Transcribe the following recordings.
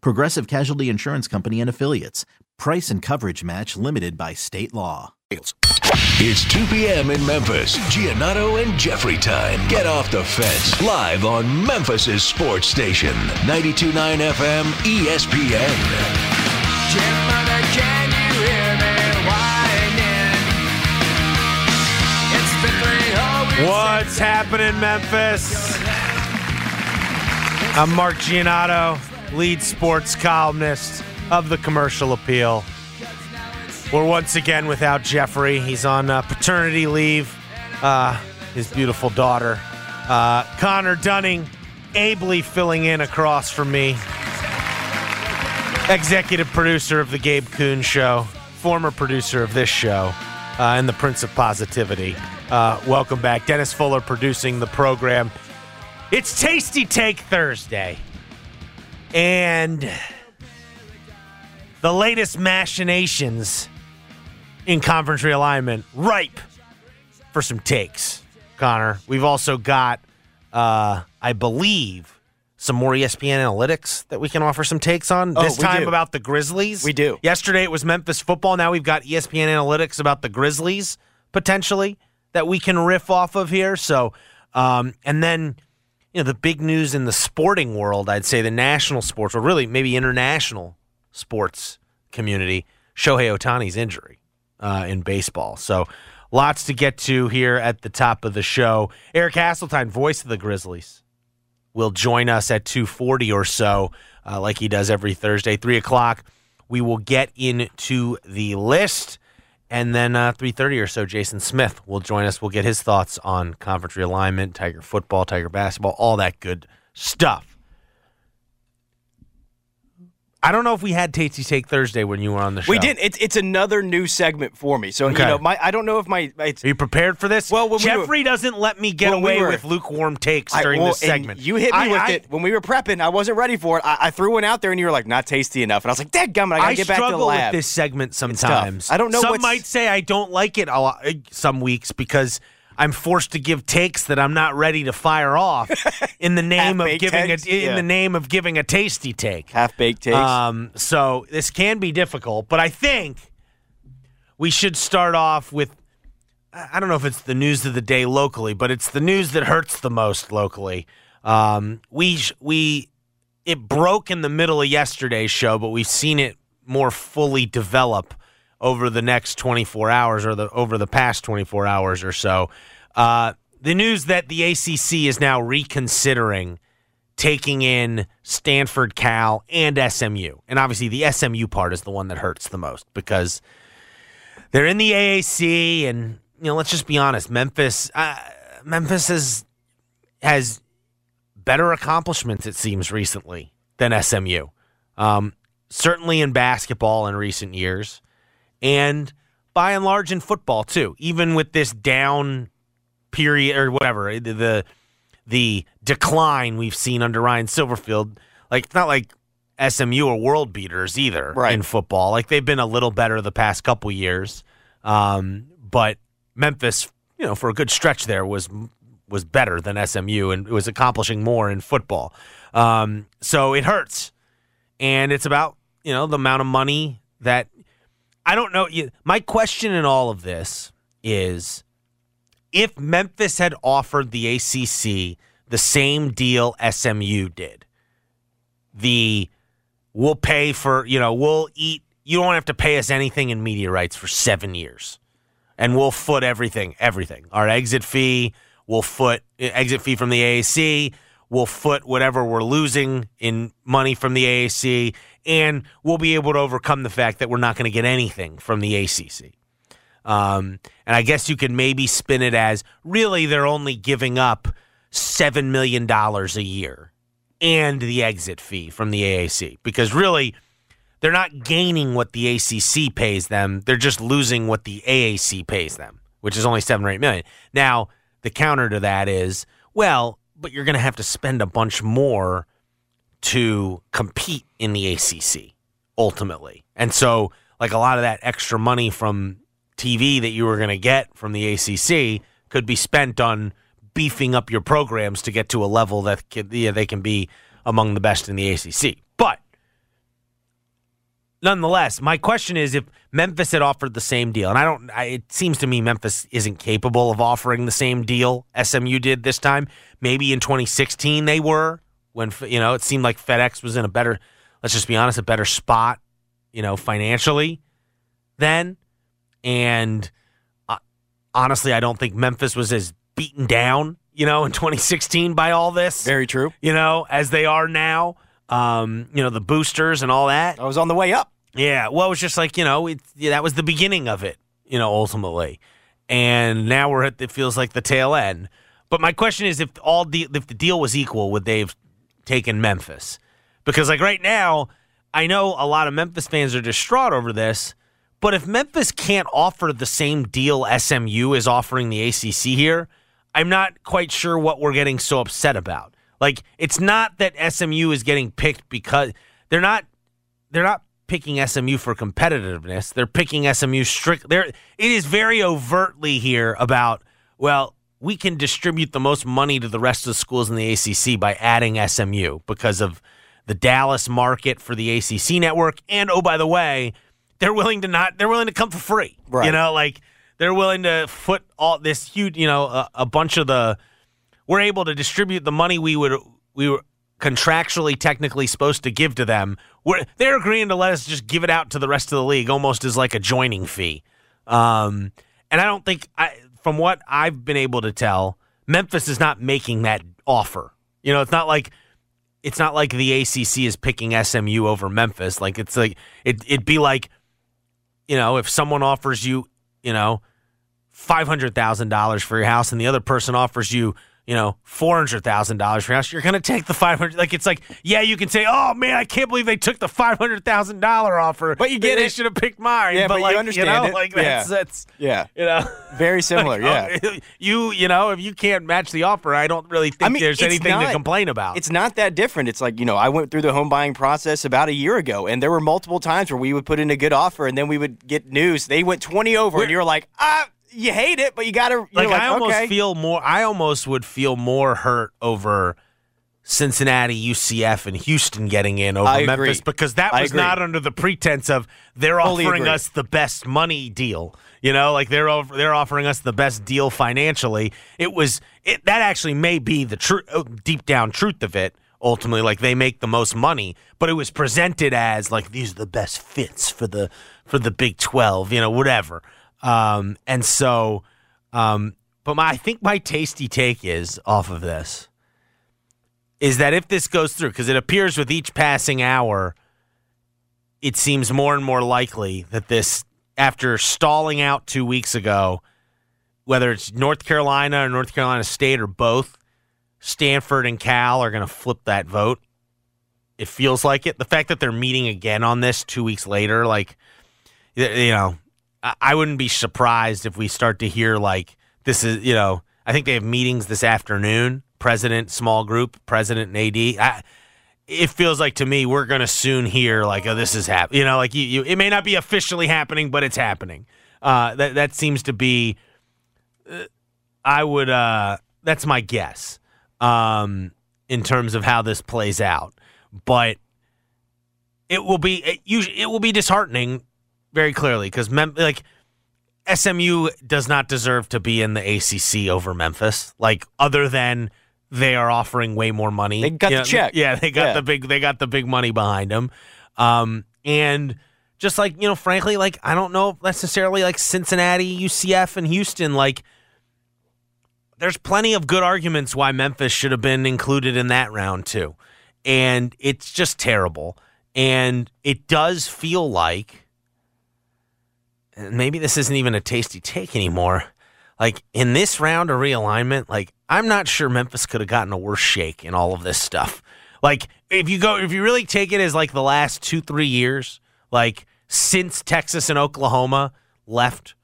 Progressive Casualty Insurance Company and Affiliates. Price and coverage match limited by state law. It's 2 p.m. in Memphis. Giannotto and Jeffrey time. Get off the fence. Live on Memphis' sports station. 92.9 FM ESPN. can you hear me whining? It's been three whole weeks What's happening, Memphis? I'm Mark Giannotto, lead sports columnist of the Commercial Appeal. We're once again without Jeffrey. He's on uh, paternity leave. Uh, his beautiful daughter, uh, Connor Dunning, ably filling in across from me. Executive producer of the Gabe Kuhn Show, former producer of this show, uh, and the Prince of Positivity. Uh, welcome back. Dennis Fuller producing the program. It's Tasty Take Thursday. And the latest machinations in conference realignment ripe for some takes, Connor. We've also got, uh, I believe, some more ESPN analytics that we can offer some takes on. Oh, this time do. about the Grizzlies. We do. Yesterday it was Memphis football. Now we've got ESPN analytics about the Grizzlies potentially that we can riff off of here. So, um, and then you know the big news in the sporting world. I'd say the national sports, or really maybe international sports community. Shohei Ohtani's injury uh, in baseball. So, lots to get to here at the top of the show. Eric Hasseltine, voice of the Grizzlies will join us at 2.40 or so uh, like he does every thursday 3 o'clock we will get into the list and then uh, 3.30 or so jason smith will join us. We'll get his thoughts on conference realignment tiger football tiger basketball all that good stuff i don't know if we had tasty take thursday when you were on the show We did. It's it's another new segment for me. So Okay. you know, my I don't know if my it's, are you prepared for this? Well, when we were- Jeffrey doesn't let me get when we away were- with lukewarm takes I- during well, this segment. You hit me I- with I- it when we were prepping. I wasn't ready for it. I, I threw one out there, and you were like, "Not tasty enough." And I was like, "Dead gum! I gotta I get back to the struggle lab." with this segment sometimes. I don't know Some might say I don't like it a lot, uh, some weeks because I'm forced to give takes that I'm not ready to fire off in the name of giving a, in Yeah. the name of giving a tasty take. Half baked takes. Um, so this can be difficult, but I think we should start off with I I don't know if it's the news of the day locally, but it's the news that hurts the most locally. Um, we we it broke in the middle of yesterday's show, but we've seen it more fully develop over the next 24 hours or the over the past 24 hours or so. Uh, the news that the ACC is now reconsidering taking in Stanford, Cal, and SMU. And obviously, the SMU part is the one that hurts the most because they're in the AAC, and you know, let's just be honest, Memphis, uh, Memphis has has better accomplishments, it seems, recently than SMU. Um, certainly in basketball in recent years, and by and large in football too. Even with this down period or whatever the the, the decline we've seen under Ryan Silverfield, like it's not like SMU are world beaters either Right. in football. Like they've been a little better the past couple years, um, but Memphis, you know, for a good stretch there was was better than SMU and was accomplishing more in football. Um, so it hurts, and it's about you know the amount of money that I don't know. My question in all of this is if Memphis had offered the ACC the same deal SMU did, the we'll pay for, you know, we'll eat you don't have to pay us anything in media rights for seven years, and we'll foot everything, everything. Our exit fee, we'll foot exit fee from the AAC, we'll foot whatever we're losing in money from the AAC, and we'll be able to overcome the fact that we're not going to get anything from the ACC. Um, and I guess you could maybe spin it as really they're only giving up $7 million a year and the exit fee from the AAC because really they're not gaining what the ACC pays them. They're just losing what the AAC pays them, which is only seven or eight million. Now, the counter to that is, well, but you're going to have to spend a bunch more to compete in the ACC ultimately. And so, like a lot of that extra money from TV that you were going to get from the ACC could be spent on beefing up your programs to get to a level that yeah, they can be among the best in the ACC. But nonetheless, my question is if Memphis had offered the same deal, and I don't, I, it seems to me Memphis isn't capable of offering the same deal SMU did this time. Maybe in 2016 they were when you know it seemed like FedEx was in a better, let's just be honest, a better spot, you know, financially then. And uh, honestly, I don't think Memphis was as beaten down, you know, in 2016 by all this. Very true. You know, as they are now. Um, you know, the boosters and all that. I was on the way up. Yeah, well, it was just like you know, it, yeah, that was the beginning of it. You know, ultimately, and now we're at it feels like the tail end. But my question is, if all the if the deal was equal, would they have taken Memphis? Because like right now, I know a lot of Memphis fans are distraught over this. But if Memphis can't offer the same deal SMU is offering the ACC here, I'm not quite sure what we're getting so upset about. Like it's not that SMU is getting picked because they're not they're not picking SMU for competitiveness. They're picking SMU strict there it is very overtly here about well, we can distribute the most money to the rest of the schools in the ACC by adding SMU because of the Dallas market for the ACC network and oh by the way, they're willing to not they're willing to come for free. Right. You know, like they're willing to foot all this huge, you know, a, a bunch of the we're able to distribute the money we would we were contractually technically supposed to give to them. We're, they're agreeing to let us just give it out to the rest of the league almost as like a joining fee. Um, and I don't think I from what I've been able to tell, Memphis is not making that offer. You know, it's not like it's not like the ACC is picking SMU over Memphis. Like it's like it it'd be like you know, if someone offers you, you know, five hundred thousand dollars for your house, and the other person offers you, you know, four hundred thousand dollars for your house, you're gonna take the five hundred. Like it's like, yeah, you can say, oh man, I can't believe they took the five hundred thousand dollar offer, But you get they it. should have picked mine. Yeah, but you like, understand know, it. like Yeah. that's that's Yeah. you know. Very similar. Like, yeah. oh, you you know if you can't match the offer, I don't really think I mean, there's anything to complain about. It's not that different. It's like, you know, I went through the home buying process about a year ago, and there were multiple times where we would put in a good offer, and then we would get news. They went 20 over, and you're like, ah, you hate it, but you got to, like, like, I almost okay. feel more. I almost would feel more hurt over Cincinnati, UCF, and Houston getting in over. Memphis because that was not under the pretense of they're Fully offering agree. us the best money deal. You know, like they're over, they're offering us the best deal financially. It was it that actually may be the true oh, deep down truth of it. Ultimately, like they make the most money, but it was presented as like these are the best fits for the for the Big Twelve. You know, whatever. Um, and so, um, but my I think my tasty take is off of this is that if this goes through, because it appears with each passing hour, it seems more and more likely that this, after stalling out two weeks ago, whether it's North Carolina or North Carolina State or both, Stanford and Cal are going to flip that vote. It feels like it. The fact that they're meeting again on this two weeks later, like, you know, I- wouldn't be surprised if we start to hear like this is, you know, I think they have meetings this afternoon. President, small group, president and AD. I, it feels like to me we're to soon hear like, oh, this is happening. You know, like you, you, it may not be officially happening, but it's happening. Uh, that that seems to be. uh, I would. Uh, that's my guess. Um, in terms of how this plays out, but it will be it, it will be disheartening very clearly because Mem- like SMU does not deserve to be in the ACC over Memphis. Like other than they are offering way more money. They got You the know, check. Yeah, they got Yeah. the big they got the big money behind them. Um, and Just like, you know, frankly, like I don't know necessarily like Cincinnati, UCF, and Houston. Like, there's plenty of good arguments why Memphis should have been included in that round too. And it's just terrible. And it does feel like maybe this isn't even a tasty take anymore. Like in this round of realignment, like I'm not sure Memphis could have gotten a worse shake in all of this stuff. Like if you go if you really take it as like the last 2 3 years, like since Texas and Oklahoma left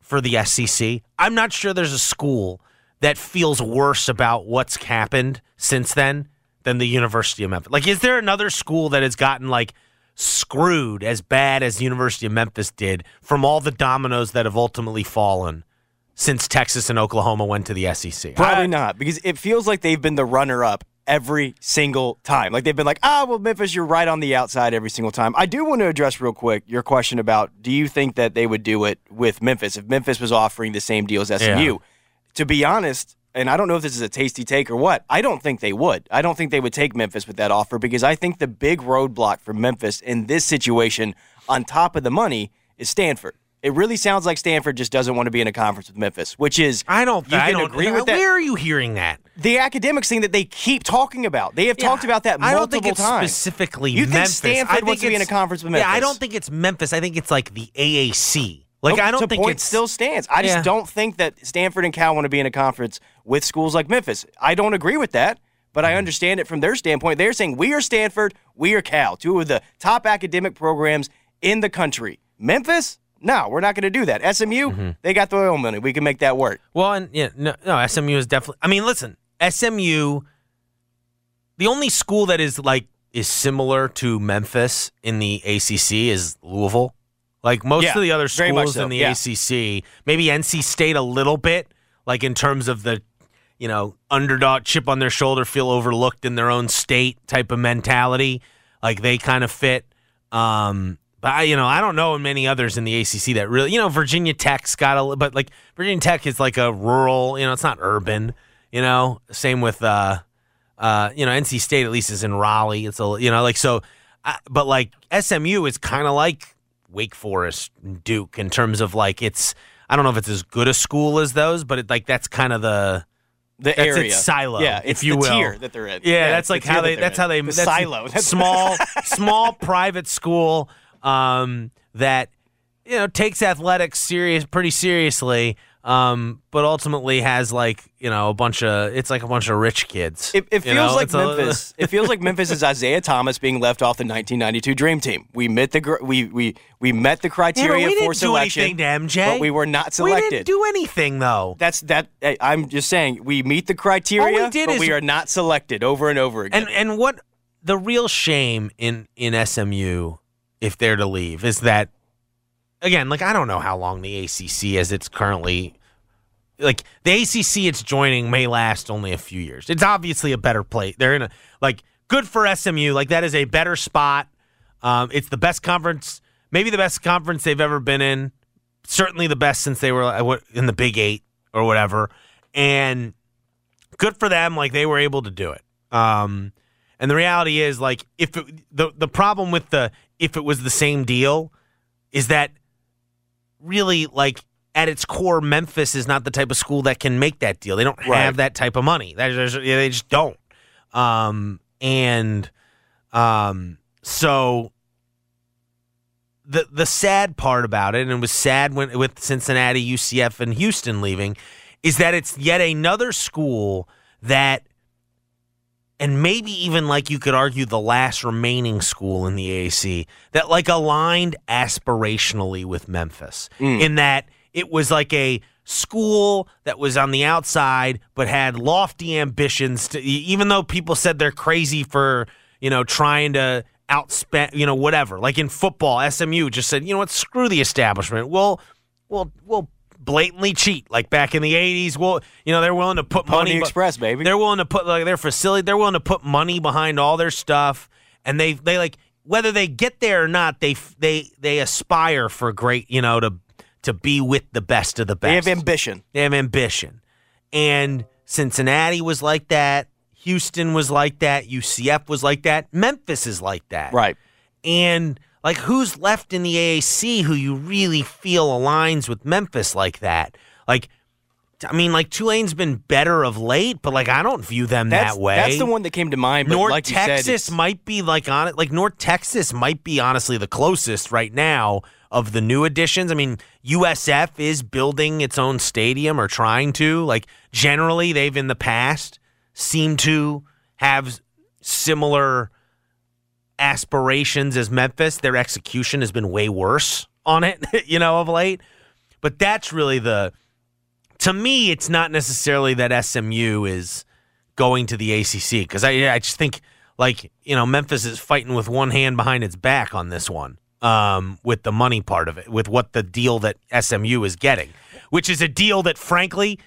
for the SEC, I'm not sure there's a school that feels worse about what's happened since then than the University of Memphis. Like is there another school that has gotten like screwed as bad as the University of Memphis did from all the dominoes that have ultimately fallen since Texas and Oklahoma went to the SEC. Probably I- not, because it feels like they've been the runner up every single time. Like they've been like, ah, well, Memphis, you're right on the outside every single time. I do want to address real quick your question about do you think that they would do it with Memphis if Memphis was offering the same deal as SMU? Yeah. To be honest, and I don't know if this is a tasty take or what, I don't think they would. I don't think they would take Memphis with that offer because I think the big roadblock for Memphis in this situation, on top of the money, is Stanford. It really sounds like Stanford just doesn't want to be in a conference with Memphis, which is I don't. You I don't agree with that. Where are you hearing that? the academics thing that they keep talking about. They have talked about that I multiple don't think it's times. specifically You think Stanford I think wants to be in a conference with Memphis? Yeah, I don't think it's Memphis. I think it's like the AAC. Like Okay, I don't think point it's still stands. I just Yeah. don't think that Stanford and Cal want to be in a conference with schools like Memphis. I don't agree with that, but Mm-hmm. I understand it from their standpoint. They're saying we are Stanford, we are Cal, two of the top academic programs in the country. Memphis, no, we're not going to do that. SMU, Mm-hmm. they got the oil money. We can make that work. Well, and yeah, no, no, SMU is definitely. I mean, listen, SMU. The only school that is like is similar to Memphis in the ACC is Louisville. Like most Yeah, of the other schools so, in the yeah. ACC, maybe NC State a little bit, like in terms of the, you know, underdog chip on their shoulder, feel overlooked in their own state type of mentality. Like they kind of fit. Um, but I, you know, I don't know many others in the ACC that really, you know, Virginia Tech's got a, but like Virginia Tech is like a rural, you know, it's not urban. You know, same with, uh, uh, you know, NC State at least is in Raleigh. It's a, you know, like so, uh, but like SMU is kind of like Wake Forest, Duke in terms of like it's. I don't know if it's as good a school as those, but it, like that's kind of the The that's area. its silo, Yeah, if you will. tier that they're in. Yeah, that's like the how they. that That's they're how they. The that's silo. That's- small, small private school um, that you know takes athletics serious, pretty seriously, um, but ultimately has like you know a bunch of. It's like a bunch of rich kids. It, it feels know? like It's a- Memphis. it feels like Memphis is Isiah Thomas being left off the 1992 Dream Team. We met the we we we met the Yeah, criteria we for selection, anything to MJ. but we were not We selected. didn't do anything though. That's that. I'm just saying we meet the criteria, All we did but is- we are not selected over and over again. And and what the real shame in in SMU, if they're to leave, is that again, like I don't know how long the ACC as it's currently. Like the ACC, it's joining may last only a few years. It's obviously a better place. They're in a like good for SMU. Like that is a better spot. Um, it's the best conference, maybe the best conference they've ever been in. Certainly the best since they were uh, in the Big Eight or whatever. And good for them. Like they were able to do it. Um, and the reality is, like, if it, the the problem with the if it was the same deal, is that really like at its core, Memphis is not the type of school that can make that deal. They don't Right. have that type of money. That- there's- yeah, They just don't. Um, and um, so the the sad part about it, and it was sad when with Cincinnati, UCF, and Houston leaving, is that it's yet another school that, and maybe even like you could argue the last remaining school in the AAC that like aligned aspirationally with Memphis mm. in that it was like a school that was on the outside but had lofty ambitions to even though people said they're crazy for you know trying to outspend you know whatever. Like in football SMU just said you know what? Screw the establishment. We'll we'll we'll blatantly cheat like back in the 80s we'll you know they're willing to put Pony money Express, baby. they're willing to put like their facility they're willing to put money behind all their stuff and they they like whether they get there or not they they they aspire for great you know to to be with the best of the best. they have ambition. they have ambition. And Cincinnati was like that. Houston was like that. UCF was like that. Memphis is like that. Right. And like who's left in the AAC who you really feel aligns with Memphis like that? Like, I mean, like Tulane's been better of late, but like I don't view them That's, that way. That's the one that came to mind. But North like you said, Texas might be like on it. Like North Texas might be honestly the closest right now of the new additions. I mean, USF is building its own stadium or trying to. Like generally, they've in the past seemed to have similar aspirations as Memphis. Their execution has been way worse on it, you know, of late. But that's really the. To me, it's not necessarily that SMU is going to the ACC because I I just think like you know Memphis is fighting with one hand behind its back on this one um, with the money part of it with what the deal that SMU is getting, which is a deal that frankly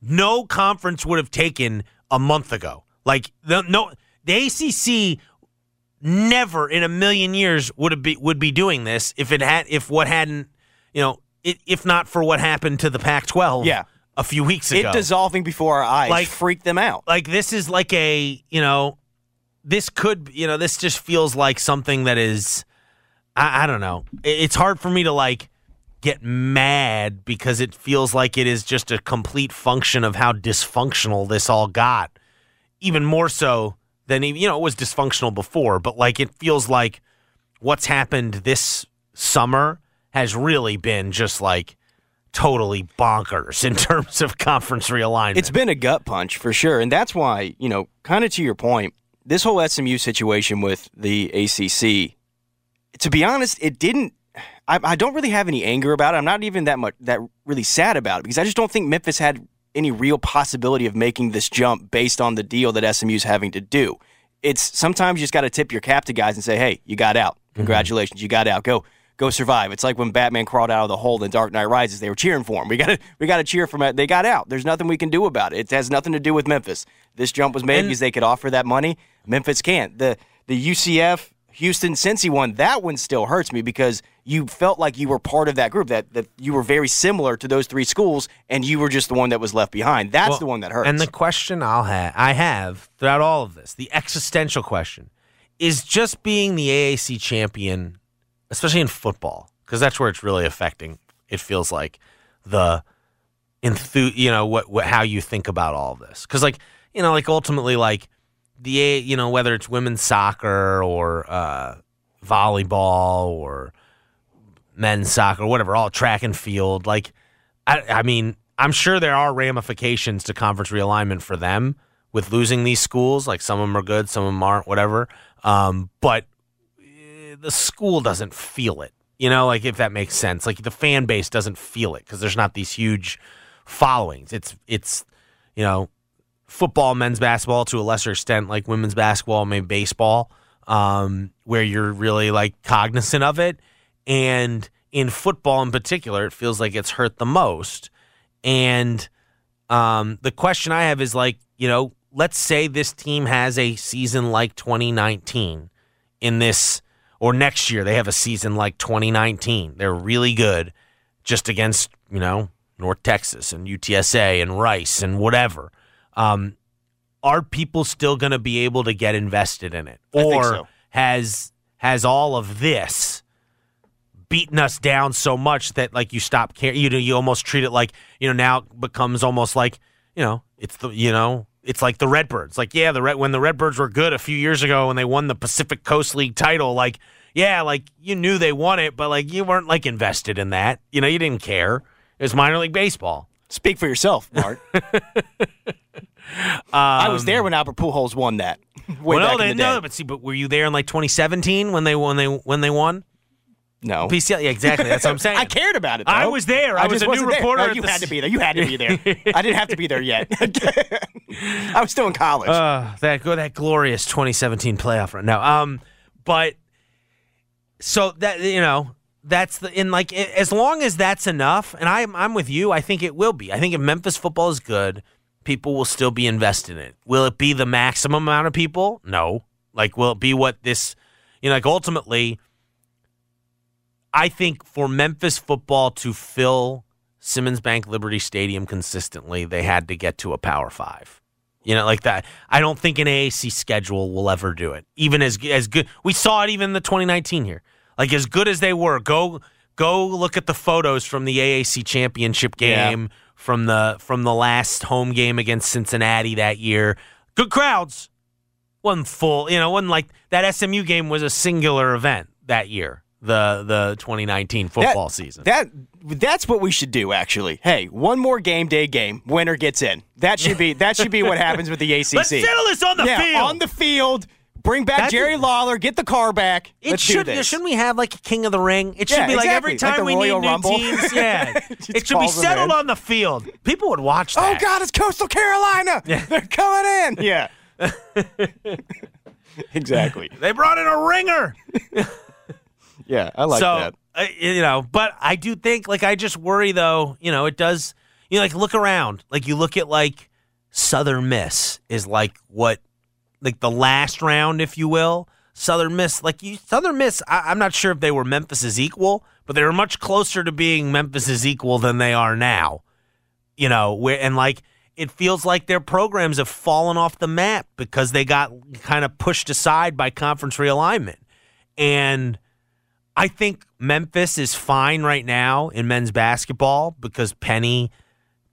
no conference would have taken a month ago. Like the no the ACC never in a million years would have be would be doing this if it had if what hadn't you know it, if not for what happened to the Pac-12 Yeah. a few weeks ago it dissolving before our eyes Like- freaked them out. like this is like a you know this could you know this just feels like something that is I, I don't know it's hard for me to like get mad because it feels like it is just a complete function of how dysfunctional this all got even more so than even you know it was dysfunctional before but like it feels like what's happened this summer has really been just like totally bonkers in terms of conference realignment It's been a gut punch for sure. And that's why, you know, kind of to your point, this whole SMU situation with the ACC, to be honest, it didn't. I, I don't really have any anger about it. I'm not even that much that really sad about it because I just don't think Memphis had any real possibility of making this jump based on the deal that SMU's having to do. It's sometimes you just got to tip your cap to guys and say, "Hey, you got out. Mm-hmm. Congratulations, you got out. Go." Go survive. It's like when Batman crawled out of the hole in Dark Knight Rises. They were cheering for him. We got to, we got to cheer for him. They got out. There's nothing we can do about it. It has nothing to do with Memphis. This jump was made And- because they could offer that money. Memphis can't. The the UCF Houston Cincy one, that one still hurts me because you felt like you were part of that group, that, that you were very similar to those three schools, and you were just the one that was left behind. That's Well, the one that hurts. And the question I'll have, I have throughout all of this, the existential question, is just being the AAC champion, especially in football, because that's where it's really affecting. It feels like the enthu, you know, what, what how you think about all this, because like you know, like ultimately, like the you know, whether it's women's soccer or uh, volleyball or men's soccer, whatever, all track and field. Like, I, I mean, I'm sure there are ramifications to conference realignment for them with losing these schools. Like, some of them are good, some of them aren't, whatever. Um, but eh, the school doesn't feel it, you know, like if that makes sense. Like, the fan base doesn't feel it because there's not these huge followings. It's, it's, you know, football, men's basketball to a lesser extent, like women's basketball, maybe baseball, um, where you're really like cognizant of it. And in football in particular, it feels like it's hurt the most. And um, the question I have is like, you know, let's say this team has a season like 2019 in this, or next year they have a season like 2019. They're really good just against, you know, North Texas and UTSA and Rice and whatever. Um, are people still going to be able to get invested in it, I think or so. has has all of this beaten us down so much that like you stop caring? You know, you almost treat it like you know now it becomes almost like you know it's the you know it's like the Redbirds. Like yeah, the Red when the Redbirds were good a few years ago when they won the Pacific Coast League title, like yeah, like you knew they won it, but like you weren't like invested in that. You know, you didn't care. It was minor league baseball. Speak for yourself, Mark. I was there when Albert Pujols won that. Way well, back no, in they, the no, but see, but were you there in like 2017 when they when they when they won no. PCL? Yeah, exactly. That's what I'm saying. I cared about it. Though. I was there. I was a new there. reporter No, you had s- to be there. You had to be there. I didn't have to be there yet. I was still in college. Uh, that go that glorious 2017 playoff run. No, um, but so that you know that's the in like as long as that's enough, and I'm I'm with you. I think it will be. I think if Memphis football is good, people will still be invested in it. Will it be the maximum amount of people? No. Like, will it be what this? You know, like ultimately, I think for Memphis football to fill Simmons Bank Liberty Stadium consistently, they had to get to a Power Five. You know, like that. I don't think an AAC schedule will ever do it. Even as as good, we saw it even in the 2019 year. Like as good as they were, go go look at the photos from the AAC championship Yeah. game from the from the last home game against Cincinnati that year. Good crowds. Wasn't full, you know, wasn't like that SMU game was a singular event that year, the the 2019 football That- season. That that's what we should do. Actually, hey, one more game day game, winner gets in. That should be that should be what happens with the ACC. Let's settle this on the yeah, field. on the field. Bring back That's- Jerry Lawler. Get the car back. It Let's should. Shouldn't we have like a King of the Ring? It should Yeah, be like every exactly. Like time the we Royal need new Rumble. teams. Yeah, it should be settled on the field. People would watch That. Oh. God, it's Coastal Carolina. Yeah. They're coming in. Yeah. exactly. They brought in a ringer. Yeah, I like so that. uh, you know, but I do think like I just worry though. You know, it does. You know, like look around. Like you look at like Southern Miss is like what, like the last round, if you will. Southern Miss, like you, Southern Miss. I, I'm not sure if they were Memphis's equal, but they were much closer to being Memphis's equal than they are now. You know, where and like it feels like their programs have fallen off the map because they got kind of pushed aside by conference realignment. And I think Memphis is fine right now in men's basketball because Penny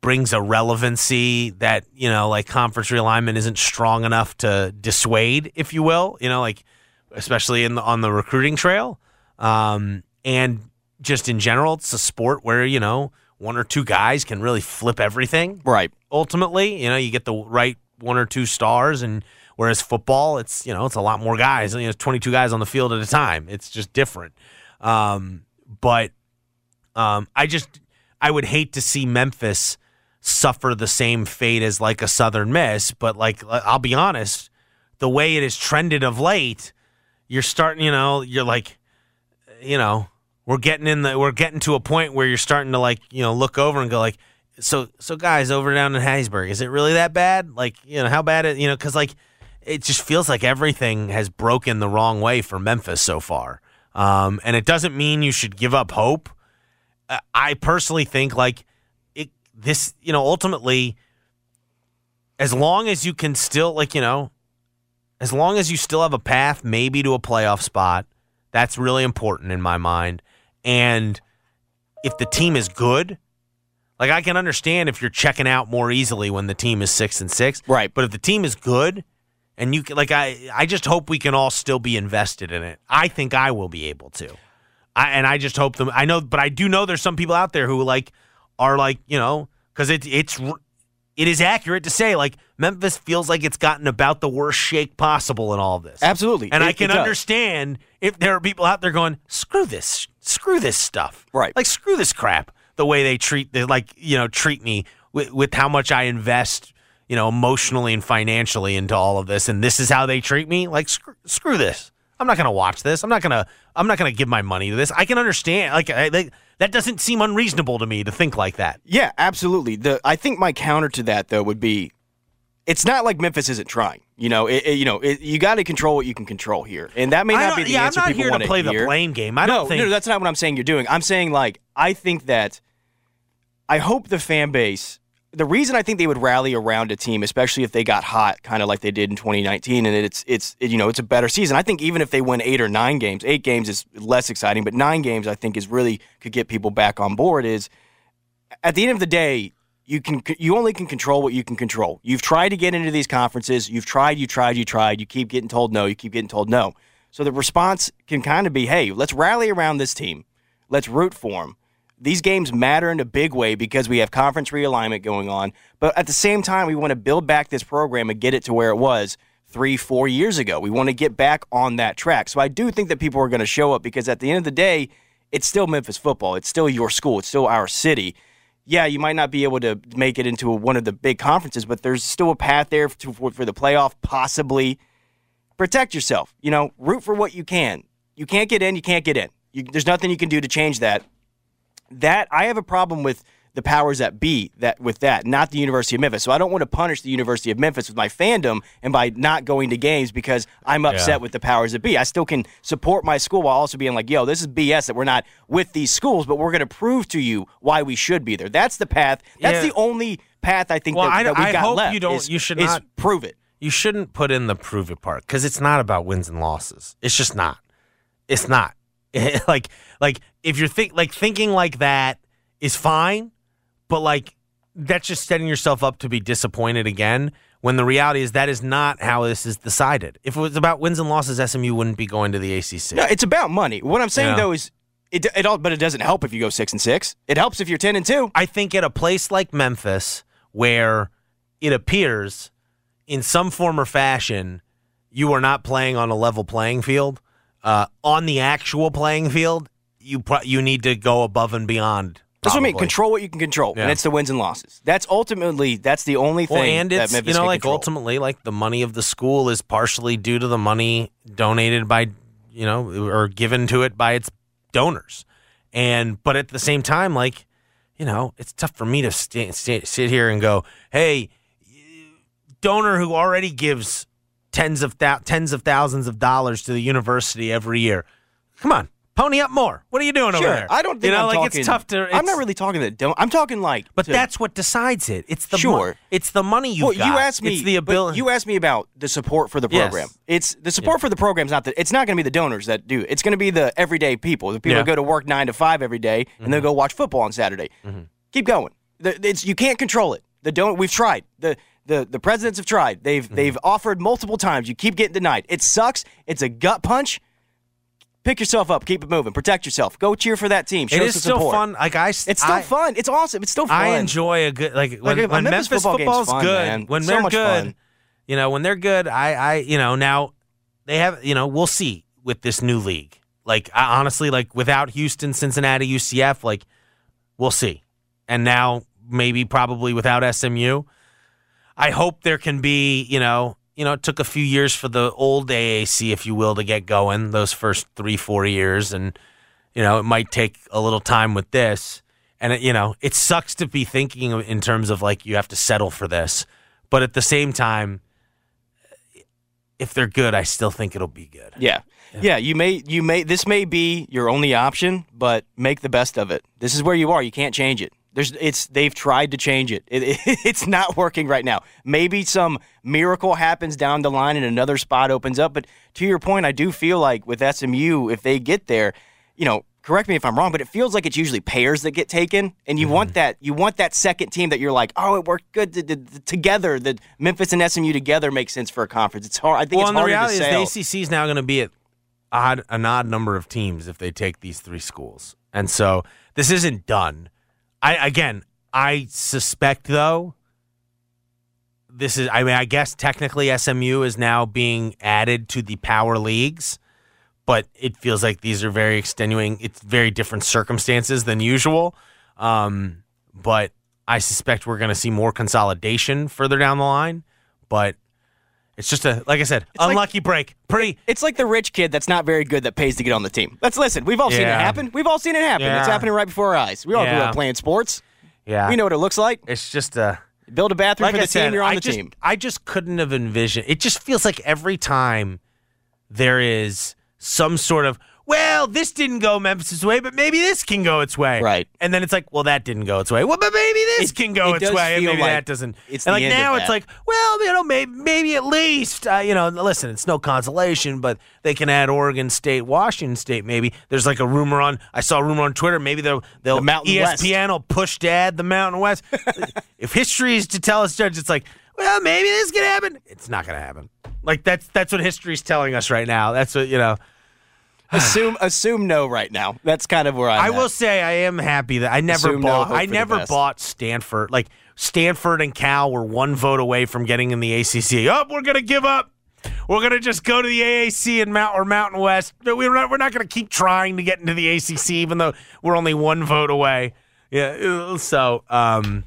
brings a relevancy that, you know, like conference realignment isn't strong enough to dissuade, if you will, you know, like especially in the, on the recruiting trail. Um, and just in general, it's a sport where, you know, one or two guys can really flip everything Right. ultimately. You know, you get the right one or two stars, and whereas football, it's you know, it's a lot more guys. You know, twenty two guys on the field at a time. It's just different. Um, but um, I just I would hate to see Memphis suffer the same fate as like a Southern Miss. But like I'll be honest, the way it has trended of late, you're starting. You know, you're like, you know, we're getting in the we're getting to a point where you're starting to like you know look over and go like so so guys over down in Hattiesburg is it really that bad like you know how bad it you know because like it just feels like everything has broken the wrong way for Memphis so far um, and it doesn't mean you should give up hope Uh, I personally think like this you know ultimately as long as you can still like you know as long as you still have a path maybe to a playoff spot that's really important in my mind and if the team is good like I can understand if you're checking out more easily when the team is 6 and 6 Right. but if the team is good and you can like I I just hope we can all still be invested in it I think I will be able to I, and I just hope them. I know, but I do know there's some people out there who like are like you know because it, it's it is accurate to say like Memphis feels like it's gotten about the worst shake possible in all of this. Absolutely. and It- I can understand if there are people out there going screw this, screw this stuff, Right. Like screw this crap. The way they treat, the like you know treat me with, with how much I invest. You know, emotionally and financially into all of this, and this is how they treat me. Like, screw, screw this. I'm not going to watch this. I'm not going to. I'm not going to give my money to this. I can understand. Like I, they, that doesn't seem unreasonable to me to think like that. Yeah, absolutely. The I think my counter to that though would be, it's not like Memphis isn't trying. You know, it, it- you know, it, you got to control what you can control here, and that may not be the yeah, answer I'm not people here want to play hear. the blame game. I no, don't think. no, that's not what I'm saying. You're doing. I'm saying like I think that I hope the fan base. The reason I think they would rally around a team, especially if they got hot, kind of like they did in 2019, and it's it's you know it's a better season. I think even if they win eight or nine games, eight games is less exciting, but nine games I think is really could get people back on board. Is at the end of the day, you can you only can control what you can control. You've tried to get into these conferences. You've tried, you tried, you tried. You keep getting told no. You keep getting told no. So the response can kind of be, hey, let's rally around this team. Let's root for them. These games matter in a big way because we have conference realignment going on. But at the same time, we want to build back this program and get it to where it was three, four years ago. We want to get back on that track. So I do think that people are going to show up because at the end of the day, it's still Memphis football. It's still your school. It's still our city yeah, you might not be able to make it into one of the big conferences, but there's still a path there to, for, for the playoff, possibly. Protect yourself. You know, root for what you can. You can't get in, you can't get in. You, there's nothing you can do to change that. That I have a problem with the powers that be that with that, not the University of Memphis. So I don't want to punish the University of Memphis with my fandom and by not going to games because I'm upset Yeah. with the powers that be. I still can support my school while also being like, yo, this is BS that we're not with these schools, but we're going to prove to you why we should be there. That's the path. That's Yeah. the only path I think Well, that, I- that we I got hope left. you don't- is- you should not- prove it. you shouldn't put in the prove it part because it's not about wins and losses. It's just not. It's not. like like if you're think like thinking like that is fine, but like that's just setting yourself up to be disappointed again. When the reality is that is not how this is decided. If it was about wins and losses, SMU wouldn't be going to the ACC. No, it's about money. What I'm saying Yeah. though is it, it all, but it doesn't help if you go six and six. It helps if you're ten and two. I think at a place like Memphis, where it appears in some form or fashion you are not playing on a level playing field, uh, on the actual playing field, you pro- you need to go above and beyond. That's what I mean. probably. Control what you can control, Yeah. and it's the wins and losses. That's ultimately that's the only thing Well, and that it's Memphis you know can like control. ultimately like the money of the school is partially due to the money donated by you know or given to it by its donors, and but at the same time like you know it's tough for me to sta sta sit here and go hey donor who already gives tens of thou- tens of thousands of dollars to the university every year, come on. Pony up more. What are you doing over Sure, there? I don't think you know, I'm like talking. it's tough to. I'm not really talking that don't. I'm talking like. But to- that's what decides it. It's the mo- Sure. it's the money you well, got. you asked me. It's the ability. You asked me about the support for the Yes. program. It's the support for the program is not that. It's not going to be the donors that do. it. It's going to be the everyday people. The people Yeah. who go to work nine to five every day and then mm-hmm. go watch football on Saturday. Mm-hmm. Keep going. The, it's you can't control it. The don't. We've tried. The the the presidents have tried. They've mm-hmm. they've offered multiple times. You keep getting denied. It sucks. It's a gut punch. Pick yourself up. Keep it moving. Protect yourself. Go cheer for that team. Show it is still support. fun. Like I, It's still I, fun. It's awesome. It's still fun. I enjoy a good like when, Like, when Memphis football football's fun, good. man. When So they're good, fun. you know, when they're good, I, I, you know, now they have, you know, we'll see with this new league. Like I, honestly, like without Houston, Cincinnati, UCF, like we'll see. And now maybe probably without SMU, I hope there can be, you know, you know, it took a few years for the old AAC, if you will, to get going. Those first three, four years, and you know, it might take a little time with this. And it, you know, it sucks to be thinking in terms of like you have to settle for this, but at the same time, if they're good, I still think it'll be good. Yeah. yeah. you may you may this may be your only option, but make the best of it. This is where you are. You can't change it. There's it's they've tried to change it. it, it's not working right now. Maybe some miracle happens down the line and another spot opens up, but to your point, I do feel like with SMU if they get there, you know, correct me if I'm wrong, but it feels like it's usually pairs that get taken and you want mm-hmm. that you want that second team that you're like, "Oh, it worked good to, to- to- together. The Memphis and SMU together makes sense for a conference." It's hard. I think Well, it's and the reality to sell. is the ACC is now going to be at odd an odd number of teams if they take these three schools, and so this isn't done. I again, I suspect though. This is, I mean, I guess technically SMU is now being added to the power leagues, but it feels like these are very extenuating. It's very different circumstances than usual. Um, but I suspect we're going to see more consolidation further down the line. But it's just a, like I said, like- unlucky break. Pretty. It's like the rich kid that's not very good that pays to get on the team. Let's listen. We've all seen it happen. We've all seen it happen. It's happening right before our eyes. We all grew Yeah. up playing sports. Yeah. We know what it looks like. it's just a. Build a bathroom like for the I said, team. You're on I the just, team. I just couldn't have envisioned. It just feels like every time there is some sort of, well, this didn't go Memphis' way, but maybe this can go its way. Right. And then it's like, well, that didn't go its way. Well, but maybe this It- can go it its way, and maybe like that doesn't. it's and like now, it's like, well, you know, maybe maybe at least, uh, you know, listen, it's no consolation, but they can add Oregon State, Washington State. Maybe there's like a rumor on. I saw a rumor on Twitter. Maybe they'll they'll The Mountain West. ESPN will push to add the Mountain West. if history is to tell us, Judge, it's like, well, maybe this can happen. It's not going to happen. Like that's that's what history's telling us right now. That's what you know. assume assume no right now. That's kind of where I'm I at. will say I am happy that I never Assume bought. hope I never bought Stanford. Like Stanford and Cal were one vote away from getting in the ACC. Oh, we're gonna give up. We're gonna just go to the AAC and Mount or Mountain West. We're not. We're not gonna keep trying to get into the ACC, even though we're only one vote away. Yeah. uh, So, um,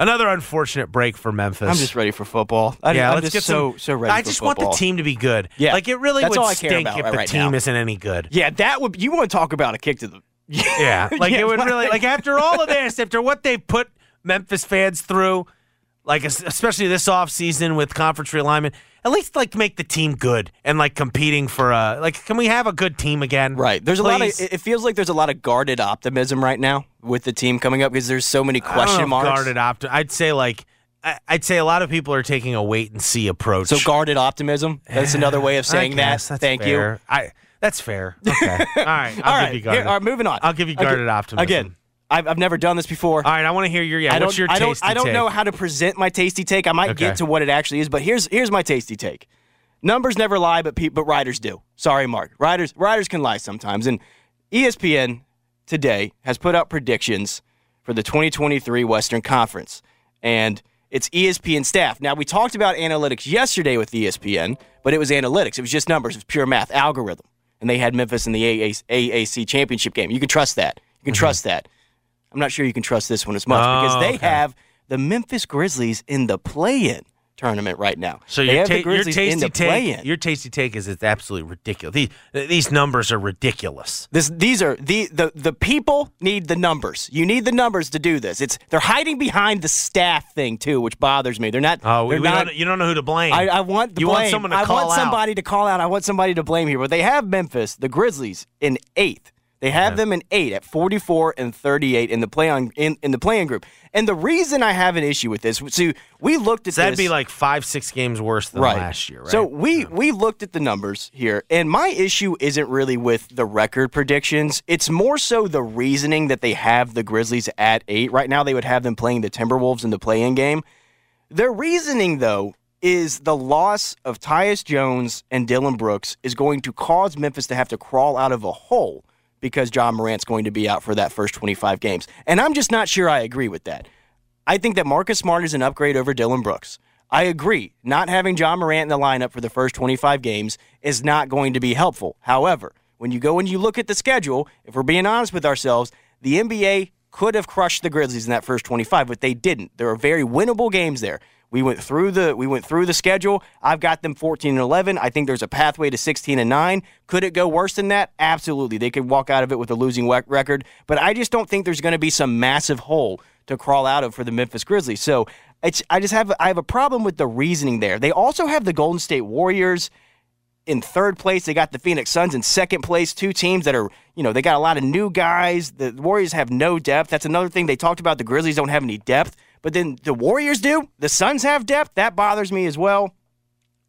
another unfortunate break for Memphis. I'm just ready for football. I, yeah, I'm let's just get so some, so ready. I just want the team to be good. Yeah, like it really that's would I care stink if right- the right team now. isn't any good. Yeah, that would. You want to talk about a kick to the. Yeah, like Yeah, it would really like after all of this, after what they've put Memphis fans through, like especially this offseason with conference realignment, at least like make the team good and like competing for a like can we have a good team again? Right. There's a lot of. It feels like there's a lot of guarded optimism right now with the team coming up because there's so many question know marks. Guarded opt- I'd say like I'd say a lot of people are taking a wait and see approach. So guarded optimism. That's another way of saying that. guess, that's Thank fair. you. I That's fair. Okay. All right. I'll all give right, you guarded. here- all right, moving on. I'll give you Okay, guarded optimism. Again, I've, I've never done this before. All right. I want to hear your yeah. I what's your I don't, tasty I don't take? know how to present my tasty take. I might Okay. get to what it actually is, but here's here's my tasty take. Numbers never lie, but pe- but writers do. Sorry, Mark. Writers writers can lie sometimes. And ESPN today has put out predictions for the 2023 Western Conference, and it's ESPN staff. Now we talked about analytics yesterday with ESPN, but it was analytics. It was just numbers. It was pure math, algorithm, and they had Memphis in the AAC, AAC championship game. You can trust that. You can mm-hmm. trust that. I'm not sure you can trust this one as much because Oh, they okay. have the Memphis Grizzlies in the play-in tournament right now. So your, ta- your tasty take, your tasty take is it's absolutely ridiculous. These, these numbers are ridiculous. This, these are the, the the people need the numbers. You need the numbers to do this. It's they're hiding behind the staff thing too, which bothers me. They're not. Oh, we, they're we not, don't, you don't know who to blame. I, I want the you blame. want someone to I call want out. somebody to call out. I want somebody to blame here. But they have Memphis, the Grizzlies, in eighth. They have them in eight at 44 and 38 in the play on in, in the playing group. And the reason I have an issue with this, so we looked at So that'd this, be like five, six games worse than right. last year, right? So we we looked at the numbers here, and my issue isn't really with the record predictions. It's more so the reasoning that they have the Grizzlies at eight right now. They would have them playing the Timberwolves in the play-in game. Their reasoning, though, is the loss of Tyus Jones and Dillon Brooks is going to cause Memphis to have to crawl out of a hole because Ja Morant's going to be out for that first 25 games. And I'm just not sure I agree with that. I think that Marcus Smart is an upgrade over Dillon Brooks. I agree. Not having Ja Morant in the lineup for the first 25 games is not going to be helpful. However, when you go and you look at the schedule, if we're being honest with ourselves, the NBA could have crushed the Grizzlies in that first 25, but they didn't. There are very winnable games there. We went through the we went through the schedule. I've got them 14 and 11. I think there's a pathway to 16 and 9. Could it go worse than that? Absolutely. They could walk out of it with a losing record, but I just don't think there's going to be some massive hole to crawl out of for the Memphis Grizzlies. So, it's I just have I have a problem with the reasoning there. They also have the Golden State Warriors in third place. They got the Phoenix Suns in second place. Two teams that are, you know, they got a lot of new guys. The Warriors have no depth. That's another thing they talked about. The Grizzlies don't have any depth, but then the Warriors do. The Suns have depth. That bothers me as well.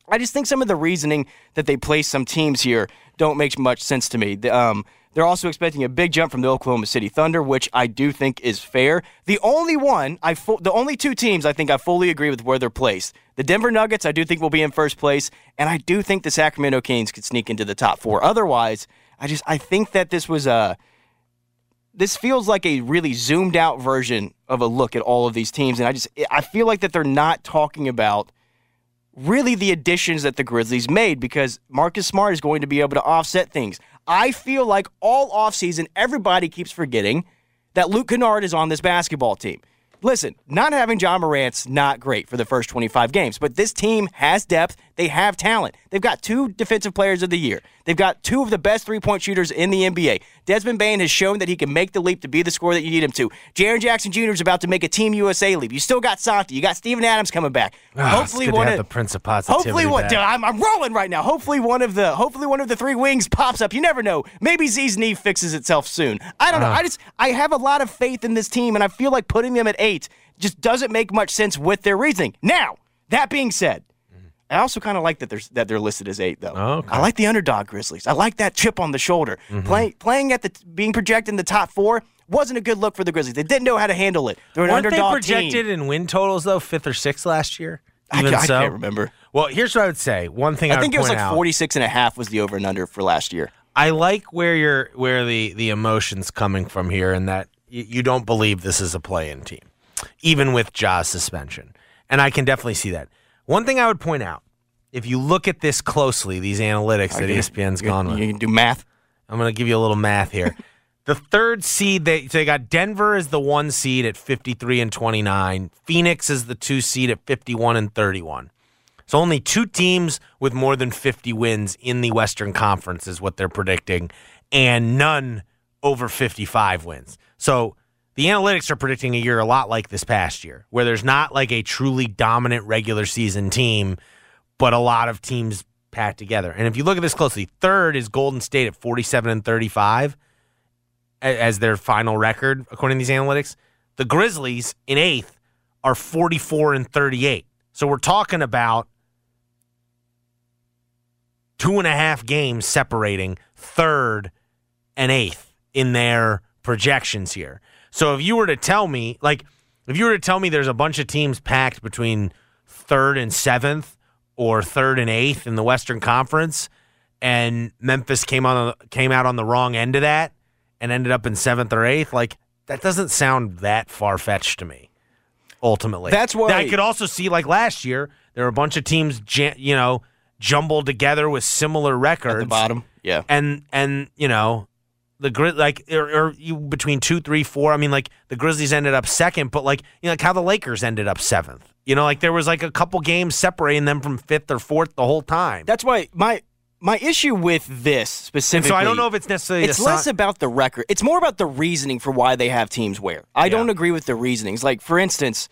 I just think some of the reasoning that they place some teams here don't make much sense to me. The, Um, they're also expecting a big jump from the Oklahoma City Thunder, which I do think is fair. The only one I, fu- the only two teams I think I fully agree with where they're placed. The Denver Nuggets, I do think will be in first place, and I do think the Sacramento Kings could sneak into the top four. Otherwise, I just I think that this was a this feels like a really zoomed out version of a look at all of these teams, and I just I feel like that they're not talking about really the additions that the Grizzlies made because Marcus Smart is going to be able to offset things. I feel like all offseason, everybody keeps forgetting that Luke Kennard is on this basketball team. Listen, not having Ja Morant's not great for the first 25 games, but this team has depth. They have talent. They've got two defensive players of the year. They've got two of the best three point shooters in the NBA. Desmond Bane has shown that he can make the leap to be the scorer that you need him to. Jaren Jackson Jr. is about to make a Team USA leap. You still got Santi. You got Steven Adams coming back. Ah, it's hopefully, one of the Prince of Positivity Hopefully, one. Dude, I'm, I'm rolling right now. Hopefully, one of the hopefully one of the three wings pops up. You never know. Maybe Z's knee fixes itself soon. I don't know. Uh-huh. I just I have a lot of faith in this team, and I feel like putting them at eight just doesn't make much sense with their reasoning. Now, that being said. I also kind of like that they're that they're listed as eight, though. Oh, okay. I like the underdog Grizzlies. I like that chip on the shoulder. Mm-hmm. Playing playing at the being projected in the top four wasn't a good look for the Grizzlies. They didn't know how to handle it. They're an Weren't they projected team. in win totals though, fifth or sixth last year? I, Even ca- I so, can't remember. Well, here's what I would say. One thing I, I think it was like out, 46 and a half was the over and under for last year. I like where you're where the the emotions coming from here, and that you, you don't believe this is a play-in team, even with Ja's suspension, and I can definitely see that. One thing I would point out, if you look at this closely, these analytics that. ESPN's gone with, You can do math. I'm going to give you a little math here. the third seed, they, they got Denver as the one seed at 53 and 29. Phoenix is the two seed at 51 and 31. So only two teams with more than 50 wins in the Western Conference is what they're predicting, and none over 55 wins. So the analytics are predicting a year a lot like this past year, where there's not like a truly dominant regular season team, but a lot of teams packed together. And if you look at this closely, third is Golden State at 47 and 35 as their final record, according to these analytics. The Grizzlies in eighth are 44 and 38. So we're talking about two and a half games separating third and eighth in their projections here. So if you were to tell me, like, if you were to tell me there's a bunch of teams packed between third and seventh or third and eighth in the Western Conference, and Memphis came on came out on the wrong end of that and ended up in seventh or eighth, like that doesn't sound that far fetched to me. Ultimately, That's why- I could also see like last year there were a bunch of teams, ja- you know, jumbled together with similar records At the bottom. Yeah. and and you know the Grizz like or, or you between two, three, four. I mean, like the Grizzlies ended up second, but like you know, like how the Lakers ended up seventh. You know, like there was like a couple games separating them from fifth or fourth the whole time. That's why my my issue with this and specifically. so I don't know if it's necessarily It's less about the record. It's more about the reasoning for why they have teams where. I don't agree with the reasonings. Like for instance,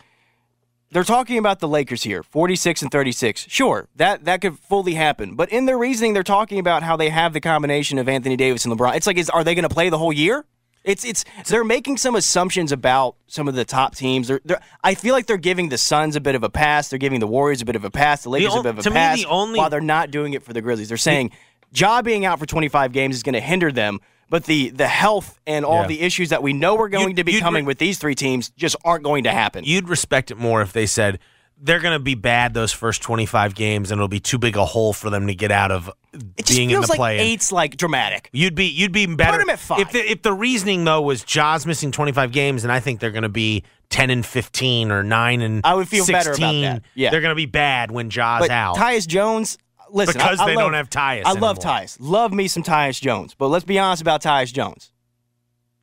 they're talking about the Lakers here, 46 and 36. Sure, that that could fully happen. But in their reasoning, they're talking about how they have the combination of Anthony Davis and LeBron. It's like, is are they going to play the whole year? It's it's they're making some assumptions about some of the top teams. They're, they're, I feel like they're giving the Suns a bit of a pass. They're giving the Warriors a bit of a pass. The Lakers on- a bit of a to me, pass. the only- while they're not doing it for the Grizzlies, they're saying Ja being out for 25 games is going to hinder them. But the the health and all Yeah. the issues that we know are going You'd- to be coming re- with these three teams just aren't going to happen. you'd respect it more if they said they're going to be bad those first 25 games and it'll be too big a hole for them to get out of it just being in the like play. eight's like dramatic. You'd be you'd be better him at five. if the, if the reasoning though was Ja's missing 25 games and I think they're going to be 10 and 15 or 9 and I would feel 16, better about that. Yeah. they're going to be bad when Ja's But out. Tyus Jones, listen, Because I, I they love- don't have Tyus I love anymore. Tyus. Love me some Tyus Jones. But let's be honest about Tyus Jones.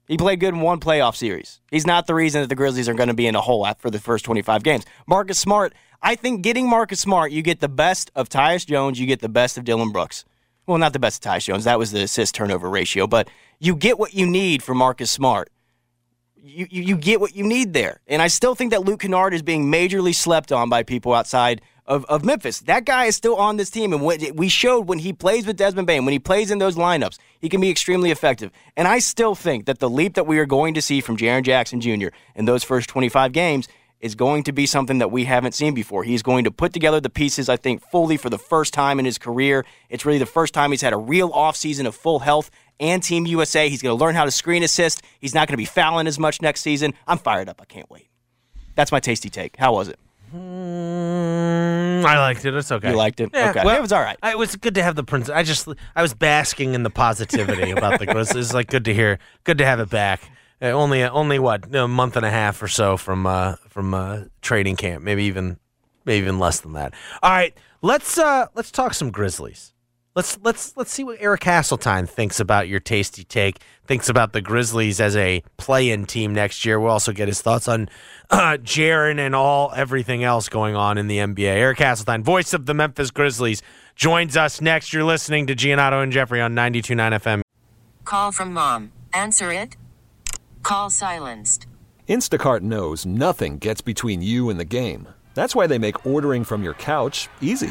He played good in one playoff series. He's not the reason that the Grizzlies are going to be in a hole for the first 25 games. Marcus Smart, I think getting Marcus Smart, you get the best of Tyus Jones, you get the best of Dillon Brooks. Well, not the best of Tyus Jones. That was the assist turnover ratio, but you get what you need for Marcus Smart. You, you, you get what you need there. And I still think that Luke Kennard is being majorly slept on by people outside of, of Memphis. That guy is still on this team. And when, we showed when he plays with Desmond Bane, when he plays in those lineups, he can be extremely effective. And I still think that the leap that we are going to see from Jaren Jackson Jr. in those first 25 games is going to be something that we haven't seen before. He's going to put together the pieces, I think, fully for the first time in his career. It's really the first time he's had a real offseason of full health and Team USA. He's going to learn how to screen assist. He's not going to be fouling as much next season. I'm fired up. I can't wait. That's my tasty take. How was it? Mm, I liked it. It's okay. You liked it? Yeah, Okay. Well, It was all right. I- It was good to have the prince. I just I was basking in the positivity about the Grizzlies. It's like good to hear. Good to have it back. Uh, only only what a month and a half or so from uh, from uh, training camp. Maybe even maybe even less than that. All right, let's uh, let's talk some Grizzlies. Let's let's let's see what Eric Hasseltine thinks about your tasty take. Thinks about the Grizzlies as a play-in team next year. We'll also get his thoughts on uh, Jaren and all everything else going on in the NBA. Eric Hasseltine, voice of the Memphis Grizzlies, joins us next. You're listening to Giannotto and Jeffrey on 92.9 FM. Call from mom. Answer it. Call silenced. Instacart knows nothing gets between you and the game. That's why they make ordering from your couch easy.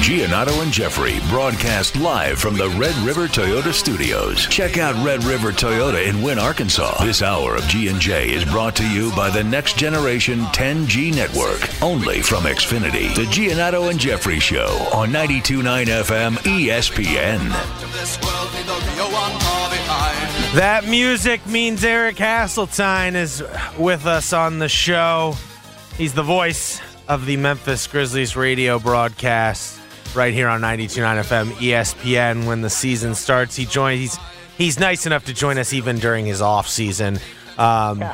Giannotto and Jeffrey broadcast live from the Red River Toyota Studios. Check out Red River Toyota in Wynne, Arkansas. This hour of G&J is brought to you by the next generation 10G network, only from Xfinity. The Giannotto and Jeffrey Show on 92.9 FM ESPN. That music means Eric Hasseltine is with us on the show. He's the voice of the Memphis Grizzlies radio broadcast right here on 92.9 FM ESPN when the season starts. He joins. He's he's nice enough to join us even during his off season. Um,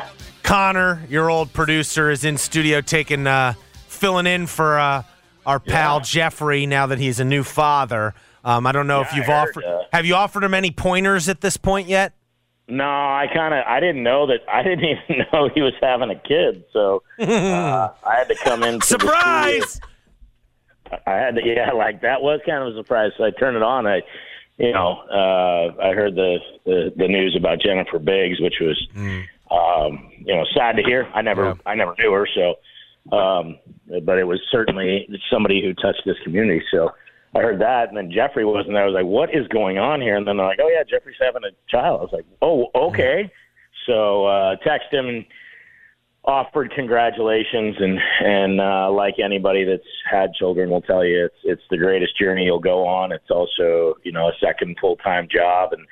Connor, your old producer, is in studio taking uh, filling in for uh, our pal Jeffrey now that he's a new father. Um, I don't know if you've heard, offered. uh, have you offered him any pointers at this point yet? No, I kind of I didn't know that I didn't even know he was having a kid, so uh, I had to come in. Surprise! I had to, yeah, like that was kind of a surprise. So I turned it on. I, you know, uh, I heard the, the the news about Jennifer Biggs, which was, um, you know, sad to hear. I never Yeah. I never knew her, so, um, but it was certainly somebody who touched this community. So I heard that, and then Jeffrey wasn't there. I was like, "What is going on here?" And then they're like, "Oh yeah, Jeffrey's having a child." I was like, "Oh, okay." So uh, text him and offered congratulations and and uh, like anybody that's had children will tell you it's it's the greatest journey you'll go on. It's also you know a second full time job and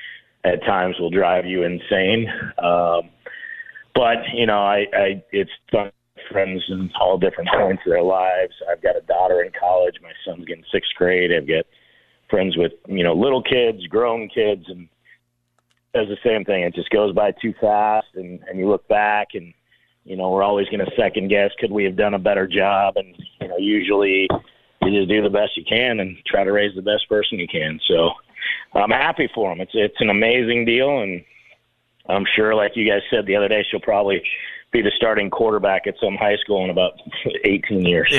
at times will drive you insane. Um but you know i i it's fun friends in all different points of their lives. I've got a daughter in college. My son's getting sixth grade. I've got friends with you know little kids grown kids and does the same thing. It just goes by too fast and and you look back and you know, we're always going to second guess could we have done a better job and you know, usually you just do the best you can and try to raise the best person you can. So I'm happy for him. It's it's an amazing deal and I'm sure like you guys said the other day she'll probably be the starting quarterback at some high school in about 18 years.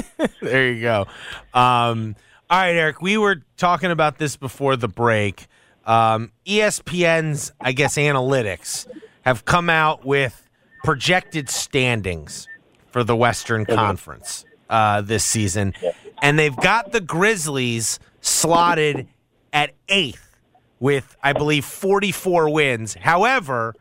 there you go. Um, all right, Eric. We were talking about this before the break. Um, ESPN's, I guess, analytics have come out with projected standings for the Western Conference uh, this season, and they've got the Grizzlies slotted at eighth with, I believe, 44 wins. However,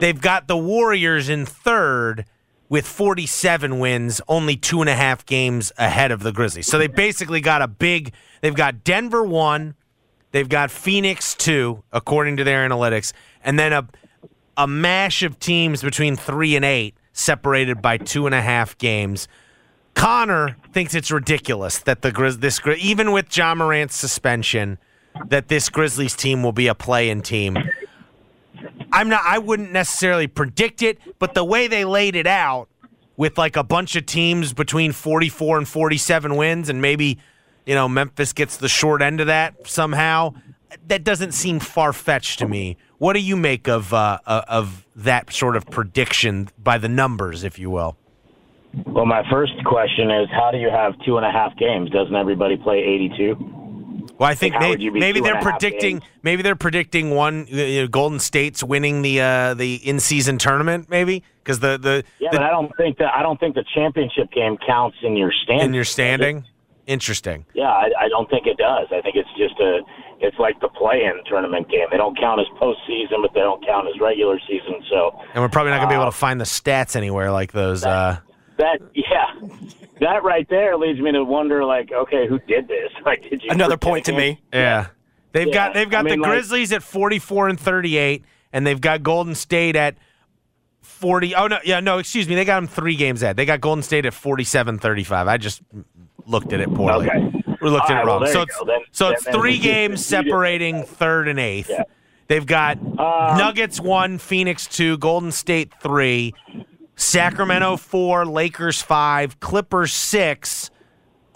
they've got the Warriors in third with 47 wins, only two and a half games ahead of the Grizzlies. So they basically got a big. They've got Denver one, they've got Phoenix two, according to their analytics, and then a a mash of teams between three and eight, separated by two and a half games. Connor thinks it's ridiculous that the Grizz this even with Ja Morant's suspension, that this Grizzlies team will be a play-in team. I'm not. I wouldn't necessarily predict it, but the way they laid it out, with like a bunch of teams between 44 and 47 wins, and maybe you know Memphis gets the short end of that somehow. That doesn't seem far fetched to me. What do you make of uh, uh, of that sort of prediction by the numbers, if you will? Well, my first question is how do you have two and a half games? Doesn't everybody play 82? Well, I think Like, how may, would you be maybe they're predicting maybe they're predicting one you know, Golden State's winning the uh, the in season tournament maybe because the the, Yeah, the but I don't think that I don't think the championship game counts in your standing. in your standing. Interesting. Yeah, I, I don't think it does. I think it's just a, it's like the play-in tournament game. They don't count as postseason, but they don't count as regular season. So And we're probably not going to be able Uh, to find the stats anywhere like those. Uh, that, yeah, that right there leads me to wonder, like, okay, who did this? Like, did you Another point to me. yeah, they've Yeah, got they've got I mean, the like- Grizzlies at forty four and thirty eight, and they've got Golden State at forty. Oh no, yeah, no, excuse me, they got them three games ahead. They got Golden State at 47-35. I just looked at it poorly. Okay. We looked All at it well, wrong. so it's go. So it's three games separating third and eighth. Yeah. They've got Um, Nuggets one, Phoenix two, Golden State three, Sacramento four, Lakers five, Clippers six,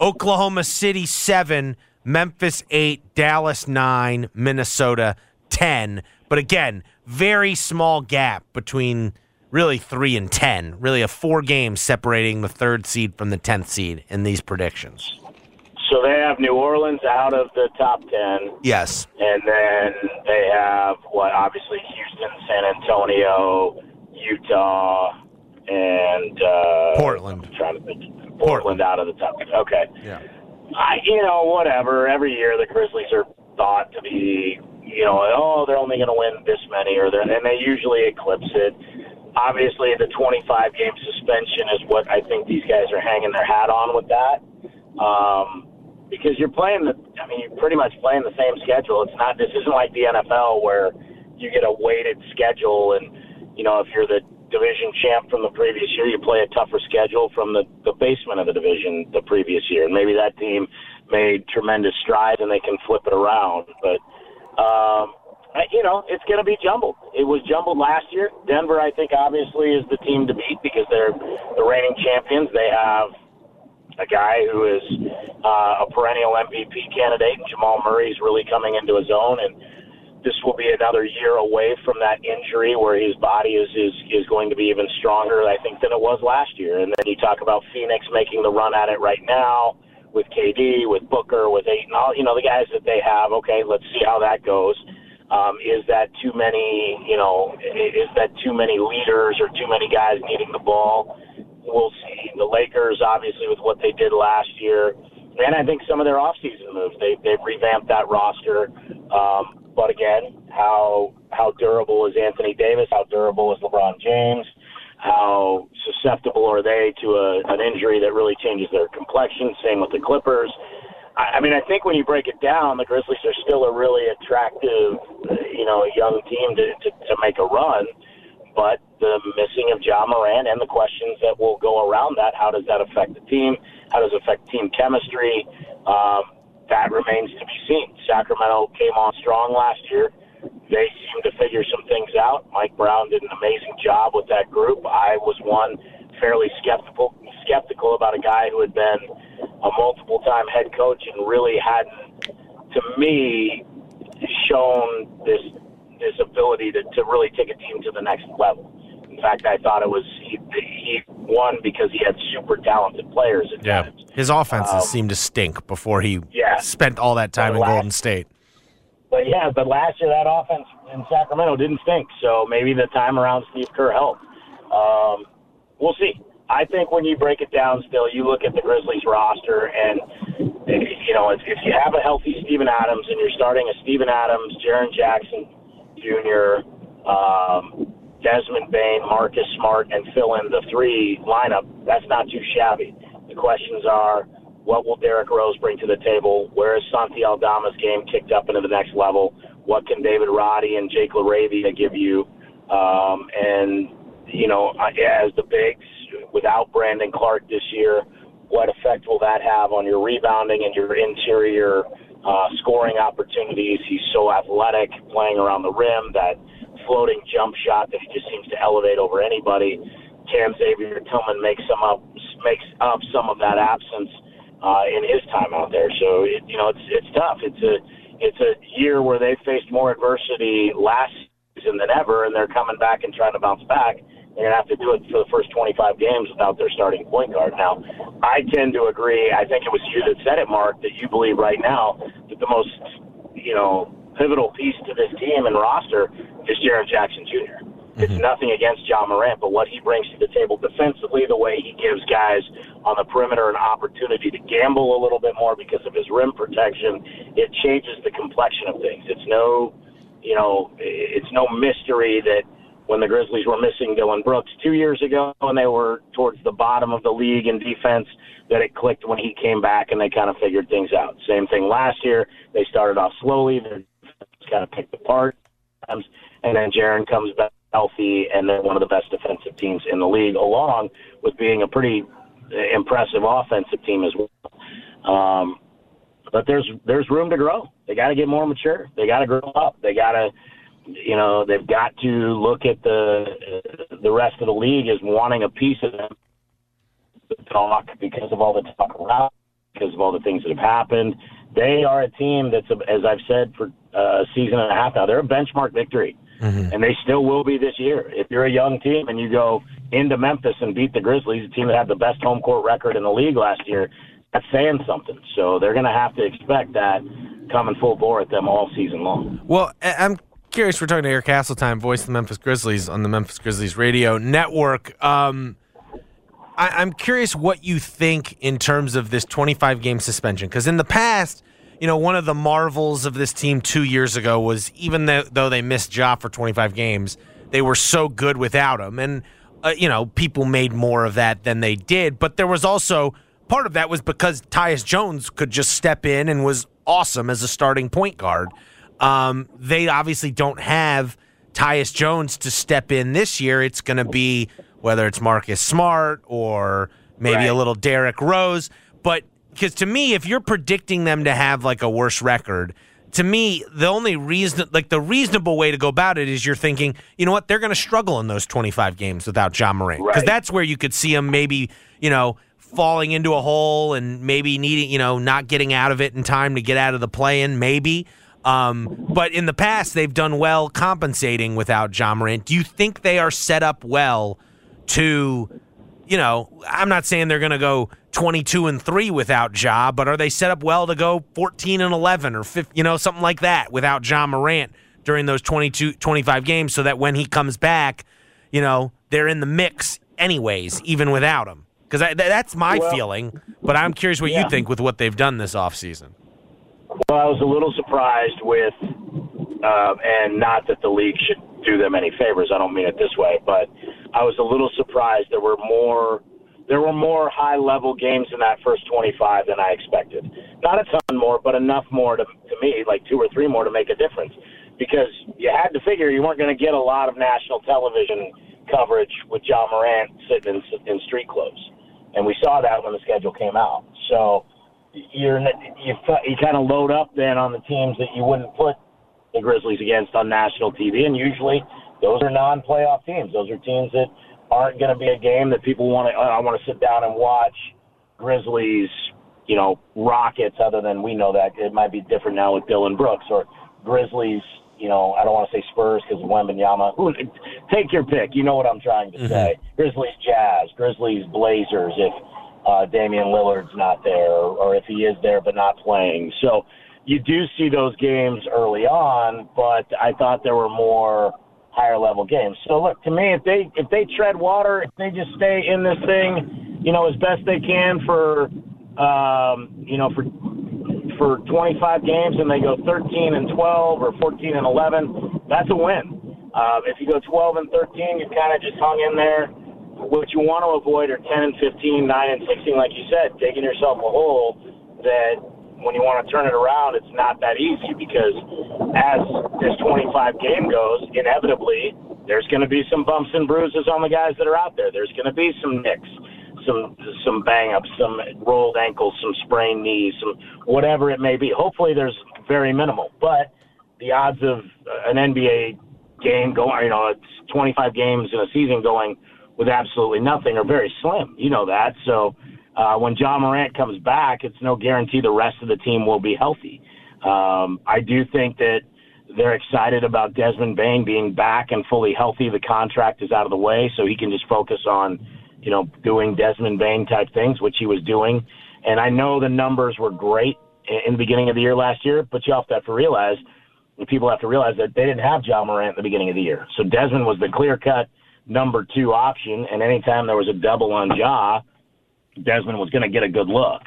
Oklahoma City seven, Memphis eight, Dallas nine, Minnesota ten. But again, very small gap between really three and ten. Really a four games separating the third seed from the tenth seed in these predictions. So they have New Orleans out of the top ten, Yes. and then they have what? Obviously, Houston, San Antonio, Utah, and uh, Portland. I'm trying to think. Portland out of the top. Okay. Yeah. I, you know, whatever. Every year the Grizzlies are thought to be, you know, oh, they're only going to win this many, or and they usually eclipse it. Obviously, the 25 game suspension is what I think these guys are hanging their hat on with that. Um, because you're playing the, I mean, you're pretty much playing the same schedule. It's not, this isn't like the NFL where you get a weighted schedule, and you know, if you're the division champ from the previous year, you play a tougher schedule from the the basement of the division the previous year, and maybe that team made tremendous strides and they can flip it around, but. Um, you know, it's going to be jumbled. It was jumbled last year. Denver, I think, obviously is the team to beat because they're the reigning champions. They have a guy who is uh, a perennial MVP candidate, and Jamal Murray's really coming into his own. And this will be another year away from that injury where his body is is is going to be even stronger, I think, than it was last year. And then you talk about Phoenix making the run at it right now with KD, with Booker, with Ayton, all you know the guys that they have. Okay, let's see how that goes. Um, is that too many? You know, is that too many leaders or too many guys needing the ball? We'll see. The Lakers, obviously, with what they did last year, and I think some of their offseason moves, they they've revamped that roster. Um, but again, how how durable is Anthony Davis? How durable is LeBron James? How susceptible are they to a, an injury that really changes their complexion? Same with the Clippers. I I mean, I think when you break it down, the Grizzlies are still a really attractive, uh, you know, young team to, to, to make a run. But the missing of Ja Morant and the questions that will go around that, how does that affect the team? How does it affect team chemistry? Um, that remains to be seen. Sacramento came on strong last year. They seem to figure some things out. Mike Brown did an amazing job with that group. I was one fairly skeptical skeptical about a guy who had been a multiple time head coach and really hadn't, to me, shown this this ability to, to really take a team to the next level. In fact, I thought it was he, he won because he had super talented players at Yeah. times. His offenses Um, seemed to stink before he Yeah. spent all that time in Last- Golden State. But yeah, but last year that offense in Sacramento didn't stink. So maybe the time around Steve Kerr helped. Um, we'll see. I think when you break it down, still you look at the Grizzlies roster, and you know if, if you have a healthy Steven Adams and you're starting a Steven Adams, Jaren Jackson Jr., um, Desmond Bane, Marcus Smart, and fill in the three lineup, that's not too shabby. The questions are, what will Derrick Rose bring to the table? Where is Santi Aldama's game kicked up into the next level? What can David Roddy and Jake LaRavia give you? Um, and, you know, as the bigs, without Brandon Clarke this year, what effect will that have on your rebounding and your interior uh, scoring opportunities? He's so athletic, playing around the rim, that floating jump shot that he just seems to elevate over anybody. Cam Xavier Tillman makes some up makes up some of that absence uh, in his time out there. So it, you know it's it's tough. It's a it's a year where they faced more adversity last season than ever, and they're coming back and trying to bounce back. They're gonna have to do it for the first 25 games without their starting point guard. Now, I tend to agree. I think it was you that said it, Mark, that you believe right now that the most you know pivotal piece to this team and roster is Jaren Jackson Jr. Mm-hmm. It's nothing against Ja Morant, but what he brings to the table defensively, the way he gives guys on the perimeter an opportunity to gamble a little bit more because of his rim protection, it changes the complexion of things. It's no, you know, it's no mystery that when the Grizzlies were missing Dillon Brooks two years ago and they were towards the bottom of the league in defense, that it clicked when he came back and they kind of figured things out. Same thing last year. They started off slowly. Their defense kind of picked apart. And then Jaren comes back healthy and they're one of the best defensive teams in the league, along with being a pretty impressive offensive team as well. Um, but there's there's room to grow. They got to get more mature. They got to grow up. They got to, you know, they've got to look at the the rest of the league as wanting a piece of them. Talk because of all the talk around, because of all the things that have happened. They are a team that's, as I've said for uh, a season and a half now, they're a benchmark victory and they still will be this year. If you're a young team and you go into Memphis and beat the Grizzlies, a team that had the best home court record in the league last year, that's saying something. So they're going to have to expect that coming full bore at them all season long. Well, I'm curious. We're talking to Eric Hasseltine, voice of the Memphis Grizzlies on the Memphis Grizzlies radio network. Um, I, I'm curious what you think in terms of this 25 game suspension. Because in the past, you know, one of the marvels of this team two years ago was even though, though they missed Ja for 25 games, they were so good without him. And, uh, you know, people made more of that than they did. But there was also part of that was because Tyus Jones could just step in and was awesome as a starting point guard. Um, they obviously don't have Tyus Jones to step in this year. It's going to be whether it's Marcus Smart or maybe Right. a little Derrick Rose. But because to me, if you're predicting them to have like a worse record, to me, the only reason, like the reasonable way to go about it is you're thinking, you know what, they're going to struggle in those 25 games without Ja Morant. Because Right. that's where you could see them maybe, you know, falling into a hole and maybe needing, you know, not getting out of it in time to get out of the play in, maybe. Um, but in the past, they've done well compensating without Ja Morant. Do you think they are set up well to, you know, I'm not saying they're going to go 22 and 3 without Ja, but are they set up well to go 14 and 11 or 15, you know, something like that without Ja Morant during those 22 25 games so that when he comes back, you know, they're in the mix anyways, even without him? Because th- that's my Well, feeling, but I'm curious what yeah. you think with what they've done this offseason. Well, I was a little surprised with, uh, and not that the league should do them any favors. I don't mean it this way, but I was a little surprised there were more. There were more high-level games in that first 25 than I expected. Not a ton more, but enough more to, to me, like two or three more to make a difference. Because you had to figure you weren't going to get a lot of national television coverage with Ja Morant sitting in, in street clothes, and we saw that when the schedule came out. So you're you you kind of load up then on the teams that you wouldn't put the Grizzlies against on national TV, and usually those are non-playoff teams. Those are teams that aren't going to be a game that people want to. Oh, I want to sit down and watch Grizzlies, you know, Rockets. Other than we know that it might be different now with Dillon Brooks or Grizzlies. You know, I don't want to say Spurs because Wembanyama. Who, take your pick. You know what I'm trying to mm-hmm. say. Grizzlies, Jazz, Grizzlies, Blazers. If uh, Damian Lillard's not there, or, if he is there but not playing. So you do see those games early on, but I thought there were more higher level games. So look, to me, if they if they tread water, if they just stay in this thing, you know, as best they can for, um, you know, for for 25 games and they go 13 and 12 or 14 and 11, that's a win. Uh, if you go 12 and 13, you kind of just hung in there. What you want to avoid are 10 and 15, 9 and 16, like you said, digging yourself a hole that when you want to turn it around, it's not that easy because as this 25 game goes, inevitably there's going to be some bumps and bruises on the guys that are out there. There's going to be some nicks, some some bang ups, some rolled ankles, some sprained knees, some whatever it may be. Hopefully, there's very minimal, but the odds of an NBA game going, you know, it's 25 games in a season going with absolutely nothing are very slim. You know that. So uh, when Ja Morant comes back, it's no guarantee the rest of the team will be healthy. Um, I do think that they're excited about Desmond Bane being back and fully healthy. The contract is out of the way, so he can just focus on, you know, doing Desmond Bane type things, which he was doing. And I know the numbers were great in in the beginning of the year last year, but you also have to realize, people have to realize that they didn't have Ja Morant at the beginning of the year. So Desmond was the clear cut number two option, and anytime there was a double on Ja, Desmond was going to get a good look.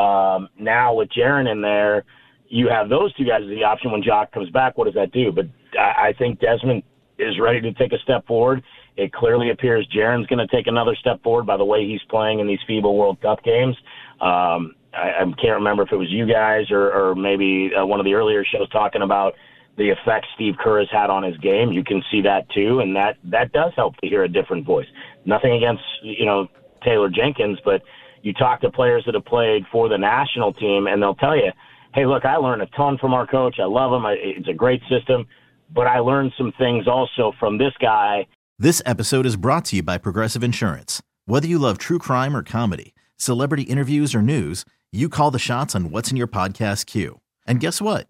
Um, now with Jaren in there, you have those two guys as the option. When Jock comes back, what does that do? But I, I think Desmond is ready to take a step forward. It clearly appears Jaren's going to take another step forward by the way he's playing in these FIBA World Cup games. Um, I, I can't remember if it was you guys or, or maybe uh, one of the earlier shows talking about the effect Steve Kerr has had on his game. You can see that too, and that that does help to hear a different voice. Nothing against you know Taylor Jenkins, but you talk to players that have played for the national team, and they'll tell you, "Hey, look, I learned a ton from our coach. I love him. It's a great system, but I learned some things also from this guy." This episode is brought to you by Progressive Insurance. Whether you love true crime or comedy, celebrity interviews or news, you call the shots on what's in your podcast queue. And guess what?